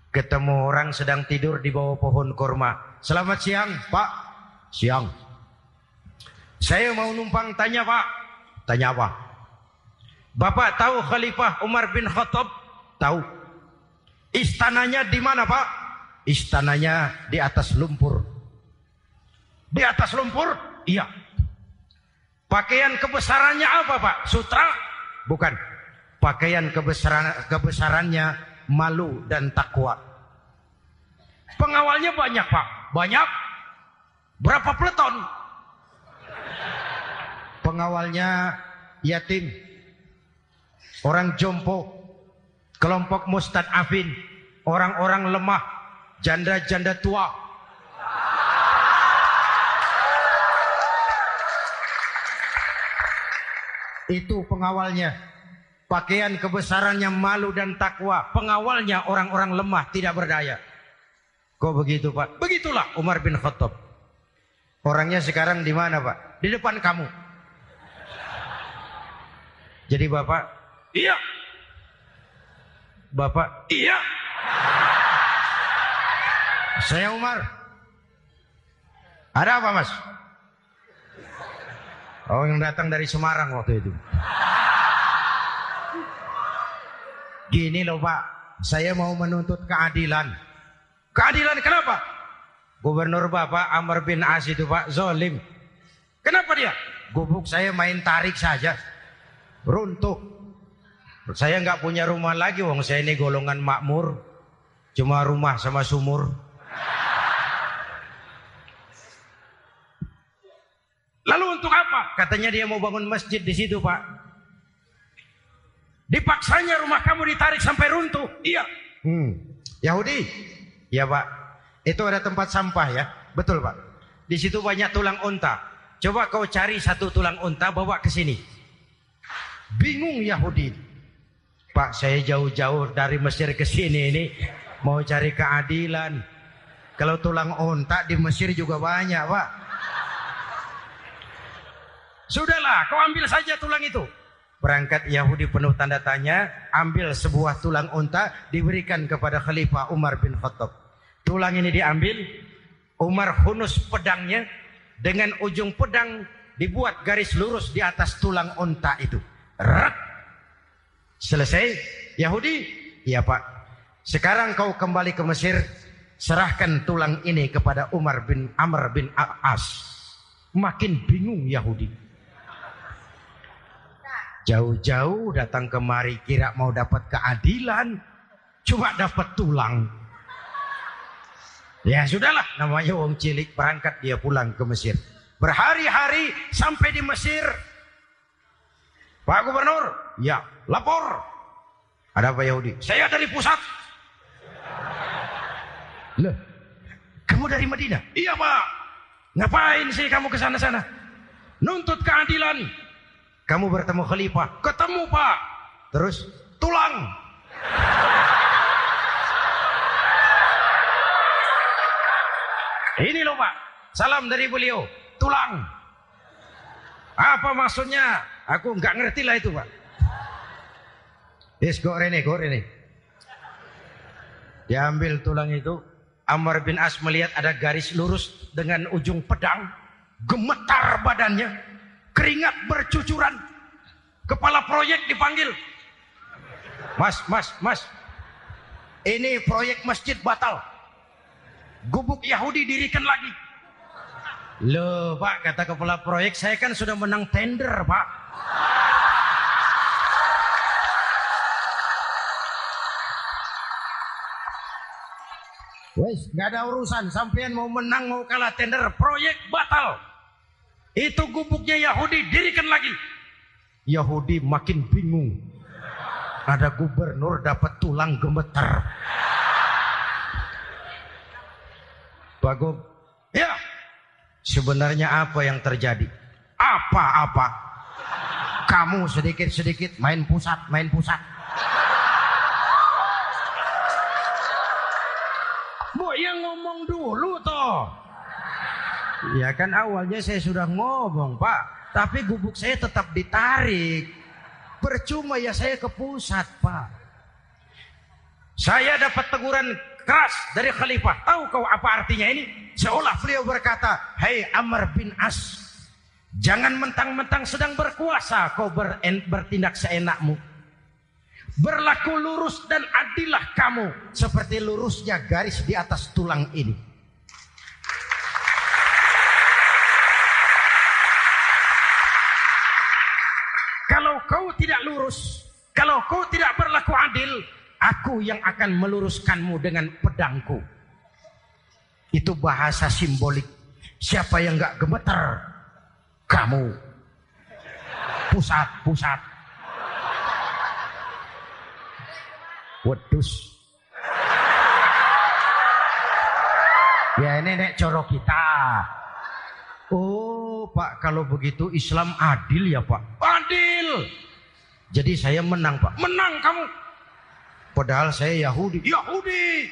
ketemu orang sedang tidur di bawah pohon kurma. Selamat siang, Pak. Siang. Saya mau numpang tanya, Pak. Tanya apa? Bapak tahu Khalifah Umar bin Khattab? Tahu. Istananya di mana, Pak? Istananya di atas lumpur. Di atas lumpur? Iya. Pakaian kebesarannya apa Pak? Sutra? Bukan. Pakaian kebesaran kebesarannya malu dan takwa. Pengawalnya banyak Pak. Banyak. Berapa peleton? Pengawalnya yatim. Orang jompo. Kelompok mustad afin. Orang-orang lemah. Janda-janda tua Itu pengawalnya. Pakaian kebesarannya malu dan takwa. Pengawalnya orang-orang lemah tidak berdaya. Kok begitu Pak? Begitulah Umar bin Khattab. Orangnya sekarang di mana Pak? Di depan kamu. Jadi Bapak? Iya. Bapak? Iya. Saya Umar. Ada apa Mas? Oh yang datang dari Semarang waktu itu. Gini loh Pak, saya mau menuntut keadilan. Keadilan kenapa? Gubernur Bapak Amr bin As itu Pak Zolim. Kenapa dia? Gubuk saya main tarik saja. Runtuh. Saya nggak punya rumah lagi, wong saya ini golongan makmur. Cuma rumah sama sumur. Lalu untuk apa? Katanya dia mau bangun masjid di situ, Pak. Dipaksanya rumah kamu ditarik sampai runtuh. Iya. Hmm. Yahudi? Ya, Pak. Itu ada tempat sampah ya. Betul, Pak. Di situ banyak tulang unta. Coba kau cari satu tulang unta bawa ke sini. Bingung Yahudi. Pak, saya jauh-jauh dari Mesir ke sini ini mau cari keadilan. Kalau tulang unta di Mesir juga banyak, Pak. Sudahlah, kau ambil saja tulang itu. Berangkat Yahudi penuh tanda tanya, ambil sebuah tulang unta, diberikan kepada Khalifah Umar bin Khattab. Tulang ini diambil, Umar hunus pedangnya, dengan ujung pedang dibuat garis lurus di atas tulang unta itu. Rat. Selesai. Yahudi, iya pak. Sekarang kau kembali ke Mesir, serahkan tulang ini kepada Umar bin Amr bin As. Makin bingung Yahudi. Jauh-jauh datang kemari kira mau dapat keadilan, cuma dapat tulang. Ya sudahlah, namanya wong cilik berangkat dia pulang ke Mesir. Berhari-hari sampai di Mesir. Pak Gubernur, ya lapor. Ada apa Yahudi? Saya dari pusat. Loh, kamu dari Madinah? Iya pak. Ngapain sih kamu ke sana-sana? Nuntut keadilan. Kamu bertemu khalifah. Ketemu pak. Terus tulang. Ini loh pak. Salam dari beliau. Tulang. Apa maksudnya? Aku nggak ngerti lah itu pak. Yes, go rene, go rene. Diambil tulang itu. Amr bin As melihat ada garis lurus dengan ujung pedang. Gemetar badannya keringat bercucuran. Kepala proyek dipanggil. Mas, mas, mas. Ini proyek masjid batal. Gubuk Yahudi dirikan lagi. Loh pak, kata kepala proyek, saya kan sudah menang tender pak. Wes, nggak ada urusan. Sampean mau menang mau kalah tender, proyek batal. Itu gubuknya Yahudi dirikan lagi. Yahudi makin bingung. Ada gubernur dapat tulang gemeter. Bagum. Ya. Sebenarnya apa yang terjadi? Apa-apa? Kamu sedikit-sedikit main pusat, main pusat. Bu, yang ngomong dulu toh. Ya kan awalnya saya sudah ngomong pak. Tapi gubuk saya tetap ditarik. Percuma ya saya ke pusat pak. Saya dapat teguran keras dari khalifah. Tahu kau apa artinya ini? Seolah beliau berkata, hey Amr bin As. Jangan mentang-mentang sedang berkuasa kau bertindak seenakmu. Berlaku lurus dan adillah kamu seperti lurusnya garis di atas tulang ini. kau tidak lurus, kalau kau tidak berlaku adil, aku yang akan meluruskanmu dengan pedangku. Itu bahasa simbolik. Siapa yang gak gemeter? Kamu. Pusat, pusat. Wedus. Ya ini nek corok kita. Oh Pak kalau begitu Islam adil ya Pak. Adil. Jadi saya menang Pak. Menang kamu. Padahal saya Yahudi. Yahudi.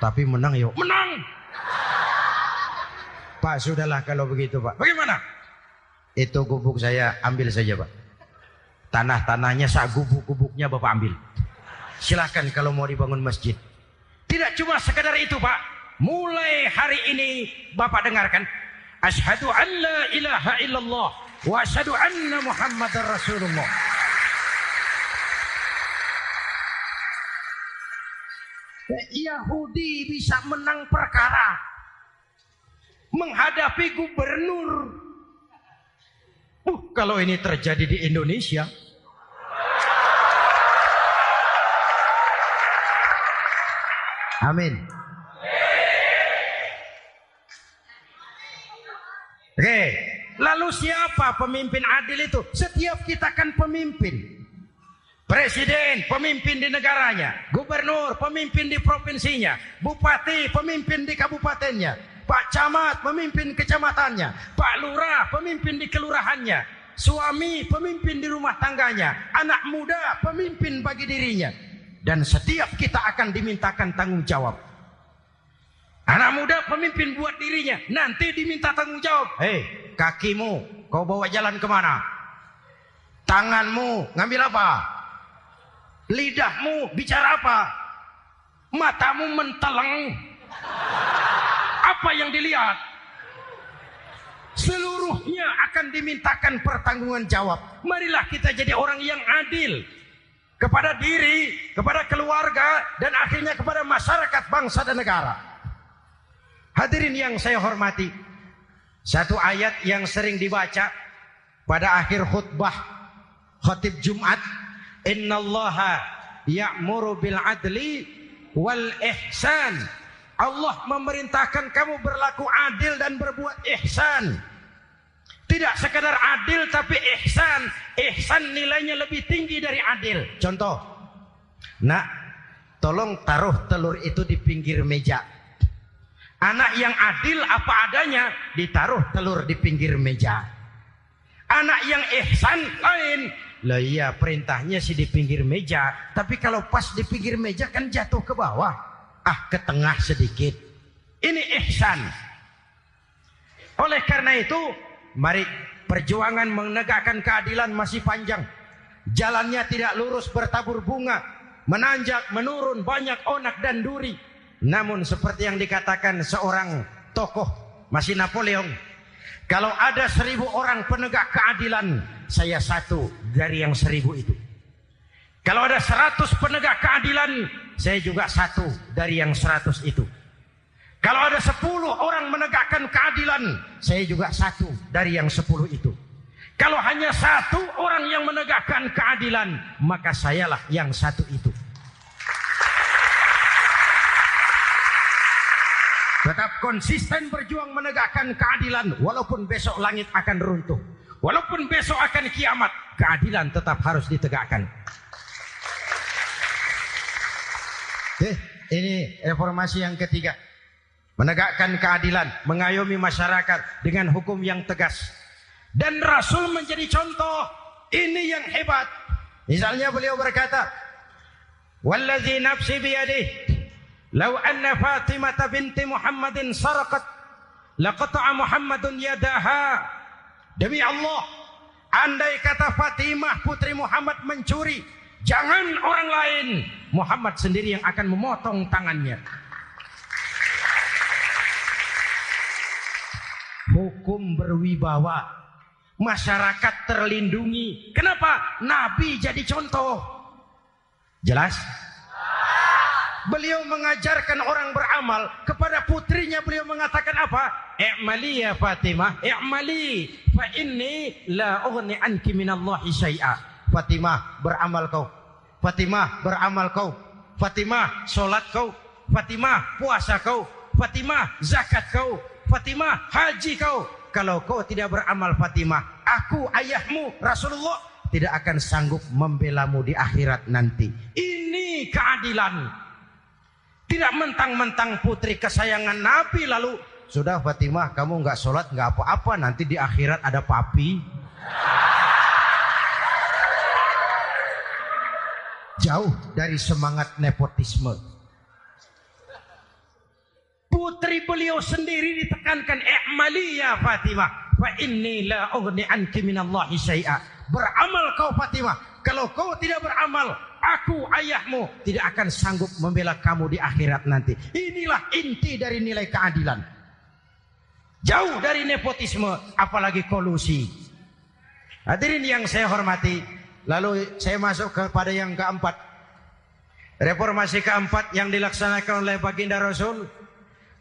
Tapi menang yuk. Menang. Pak sudahlah kalau begitu Pak. Bagaimana? Itu gubuk saya ambil saja Pak. Tanah-tanahnya sak gubuk-gubuknya Bapak ambil. Silahkan kalau mau dibangun masjid. Tidak cuma sekedar itu Pak. Mulai hari ini Bapak dengarkan Ashadu an la ilaha illallah wa ashadu anna Muhammadar Rasulullah. Yahudi bisa menang perkara menghadapi gubernur. Uh, kalau ini terjadi di Indonesia, Amin. Oke, lalu siapa pemimpin adil itu? Setiap kita kan pemimpin. Presiden, pemimpin di negaranya. Gubernur, pemimpin di provinsinya. Bupati, pemimpin di kabupatennya. Pak Camat, pemimpin kecamatannya. Pak Lurah, pemimpin di kelurahannya. Suami, pemimpin di rumah tangganya. Anak muda, pemimpin bagi dirinya. Dan setiap kita akan dimintakan tanggung jawab. Anak muda pemimpin buat dirinya. Nanti diminta tanggung jawab. Hei, kakimu kau bawa jalan ke mana? Tanganmu ngambil apa? Lidahmu bicara apa? Matamu menteleng. Apa yang dilihat? Seluruhnya akan dimintakan pertanggungan jawab. Marilah kita jadi orang yang adil kepada diri, kepada keluarga, dan akhirnya kepada masyarakat bangsa dan negara. Hadirin yang saya hormati, satu ayat yang sering dibaca pada akhir khutbah khatib Jumat, "Innallaha ya'muru bil adli wal ihsan." Allah memerintahkan kamu berlaku adil dan berbuat ihsan. Tidak sekadar adil tapi ihsan. Ihsan nilainya lebih tinggi dari adil. Contoh. Nak, tolong taruh telur itu di pinggir meja. Anak yang adil apa adanya ditaruh telur di pinggir meja. Anak yang ihsan lain. Lah iya perintahnya sih di pinggir meja. Tapi kalau pas di pinggir meja kan jatuh ke bawah. Ah ke tengah sedikit. Ini ihsan. Oleh karena itu Mari perjuangan menegakkan keadilan masih panjang. Jalannya tidak lurus bertabur bunga. Menanjak, menurun, banyak onak dan duri. Namun seperti yang dikatakan seorang tokoh, masih Napoleon. Kalau ada seribu orang penegak keadilan, saya satu dari yang seribu itu. Kalau ada seratus penegak keadilan, saya juga satu dari yang seratus itu. Kalau ada sepuluh orang menegakkan keadilan, saya juga satu dari yang sepuluh itu. Kalau hanya satu orang yang menegakkan keadilan, maka sayalah yang satu itu. Tetap konsisten berjuang menegakkan keadilan, walaupun besok langit akan runtuh. Walaupun besok akan kiamat, keadilan tetap harus ditegakkan. Oke, ini reformasi yang ketiga menegakkan keadilan, mengayomi masyarakat dengan hukum yang tegas. Dan Rasul menjadi contoh ini yang hebat. Misalnya beliau berkata, "Wallazi nafsi biyadih, law anna Fatimah binti Muhammadin sarqat, laqata'a Muhammadun yadaha." Demi Allah, andai kata Fatimah putri Muhammad mencuri, jangan orang lain, Muhammad sendiri yang akan memotong tangannya. hukum berwibawa, masyarakat terlindungi. Kenapa? Nabi jadi contoh. Jelas? Beliau mengajarkan orang beramal kepada putrinya beliau mengatakan apa? I'mali ya Fatimah, i'mali fa inni la ughni anki minallahi syai'a. Fatimah beramal kau. Fatimah beramal kau. Fatimah solat kau. Fatimah puasa kau. Fatimah zakat kau. Fatimah, haji kau. Kalau kau tidak beramal Fatimah, aku ayahmu Rasulullah tidak akan sanggup membelamu di akhirat nanti. Ini keadilan. Tidak mentang-mentang putri kesayangan Nabi lalu. Sudah Fatimah kamu nggak sholat nggak apa-apa. Nanti di akhirat ada papi. Jauh dari semangat nepotisme. Putri beliau sendiri ditekankan i'mali ya Fatimah fa inni la ughni anki minallahi syai'a. Beramal kau Fatimah. Kalau kau tidak beramal aku ayahmu tidak akan sanggup membela kamu di akhirat nanti. Inilah inti dari nilai keadilan. Jauh dari nepotisme apalagi kolusi. Hadirin yang saya hormati lalu saya masuk kepada yang keempat. Reformasi keempat yang dilaksanakan oleh baginda Rasul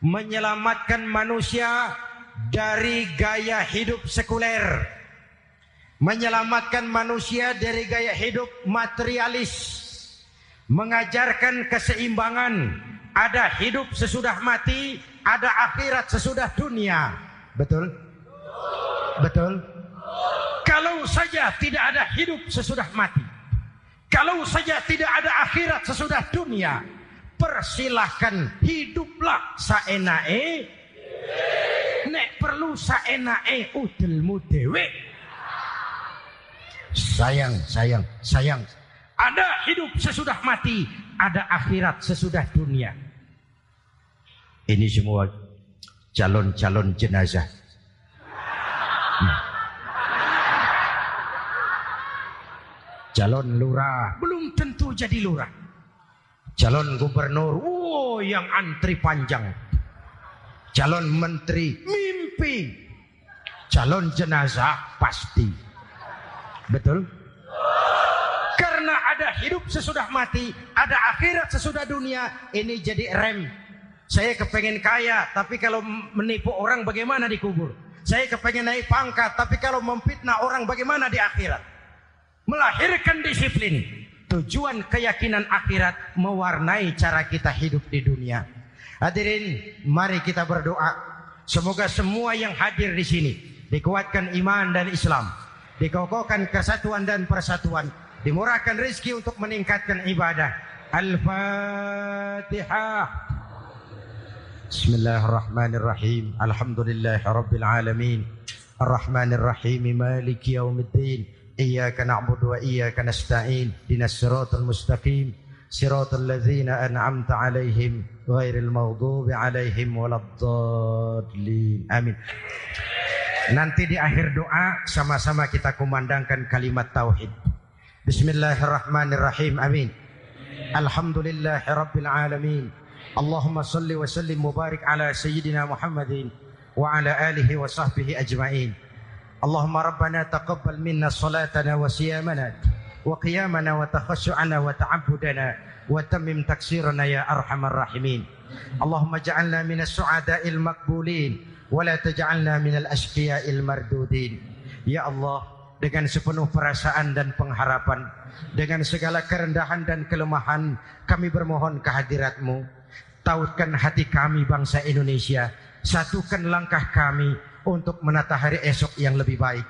menyelamatkan manusia dari gaya hidup sekuler, menyelamatkan manusia dari gaya hidup materialis, mengajarkan keseimbangan, ada hidup sesudah mati, ada akhirat sesudah dunia. Betul? Betul? Kalau saja tidak ada hidup sesudah mati, kalau saja tidak ada akhirat sesudah dunia, persilahkan hiduplah saenae nek perlu saenae udelmu dewe sayang sayang sayang. Ada hidup sesudah mati ada akhirat sesudah dunia. Ini semua calon-calon jenazah. Hmm. calon lurah. Belum tentu jadi lurah. Calon gubernur wow yang antri panjang. Calon menteri mimpi. Calon jenazah pasti betul? Karena ada hidup sesudah mati ada akhirat sesudah dunia ini jadi rem. Saya kepengen kaya tapi kalau menipu orang bagaimana dikubur? Saya kepengen naik pangkat tapi kalau memfitnah orang bagaimana di akhirat? Melahirkan disiplin. Tujuan keyakinan akhirat mewarnai cara kita hidup di dunia. Hadirin mari kita berdoa. Semoga semua yang hadir di sini dikuatkan iman dan Islam dikokohkan kesatuan dan persatuan dimurahkan rezeki untuk meningkatkan ibadah Al-Fatihah Bismillahirrahmanirrahim Alhamdulillahirabbil alamin Ar-Rahmanirrahim Maliki yaumiddin إياك نعبد وإياك نستعين إن الصراط المستقيم صراط الذين أنعمت عليهم غير المغضوب عليهم ولا الضالين آمين Nanti di akhir doa sama-sama kita kumandangkan kalimat tauhid. Bismillahirrahmanirrahim. Amin. Alhamdulillahirabbil alamin. Allahumma salli wa sallim mubarak ala sayyidina Muhammadin wa ala alihi wa sahbihi ajma'in. Allahumma rabbana taqabbal minna salatana wa siyamana wa qiyamana wa takhashu'ana wa ta'abbudana wa tamim taksirana ya arhamar rahimin. Allahumma ja'alna minas su'ada'il maqbulin. wala taj'alna minal asqiya'il mardudin. Ya Allah dengan sepenuh perasaan dan pengharapan dengan segala kerendahan dan kelemahan kami bermohon kehadiratmu. Tautkan hati kami bangsa Indonesia. Satukan langkah kami untuk menata hari esok yang lebih baik.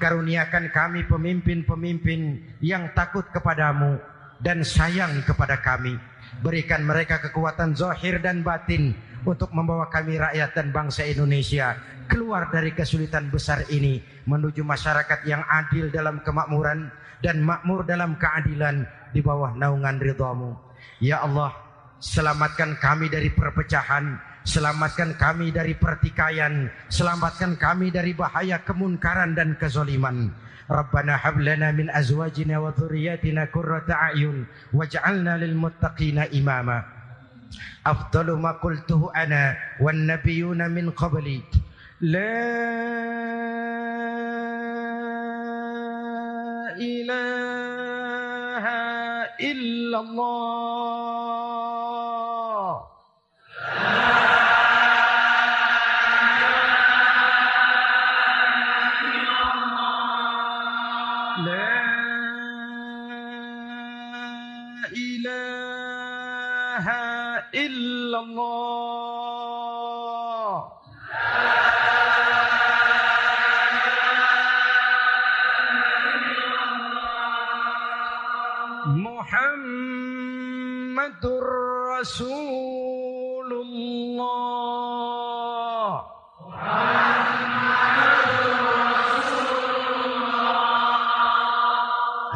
Karuniakan kami pemimpin-pemimpin yang takut kepadamu dan sayang kepada kami. Berikan mereka kekuatan zahir dan batin untuk membawa kami rakyat dan bangsa Indonesia keluar dari kesulitan besar ini menuju masyarakat yang adil dalam kemakmuran dan makmur dalam keadilan di bawah naungan ridhamu. Ya Allah, selamatkan kami dari perpecahan, Selamatkan kami dari pertikaian, selamatkan kami dari bahaya kemunkaran dan. Rabbana hab lana min azwajina wa dhurriyyatina qurrata a'yun waj'alna lil أفضل ما قلته أنا والنبيون من قبلي. لا إله إلا الله. Rasulullah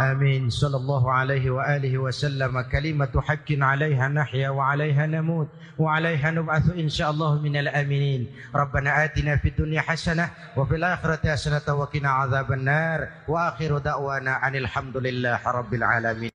آمين. صلى الله عليه وآله وسلم. كلمة حق عليها نحيا وعليها نموت وعليها نبعث إن شاء الله من الآمنين. ربنا آتنا في الدنيا حسنة وفي الآخرة حسنة وقنا عذاب النار. وآخر دعوانا عن الحمد لله رب العالمين.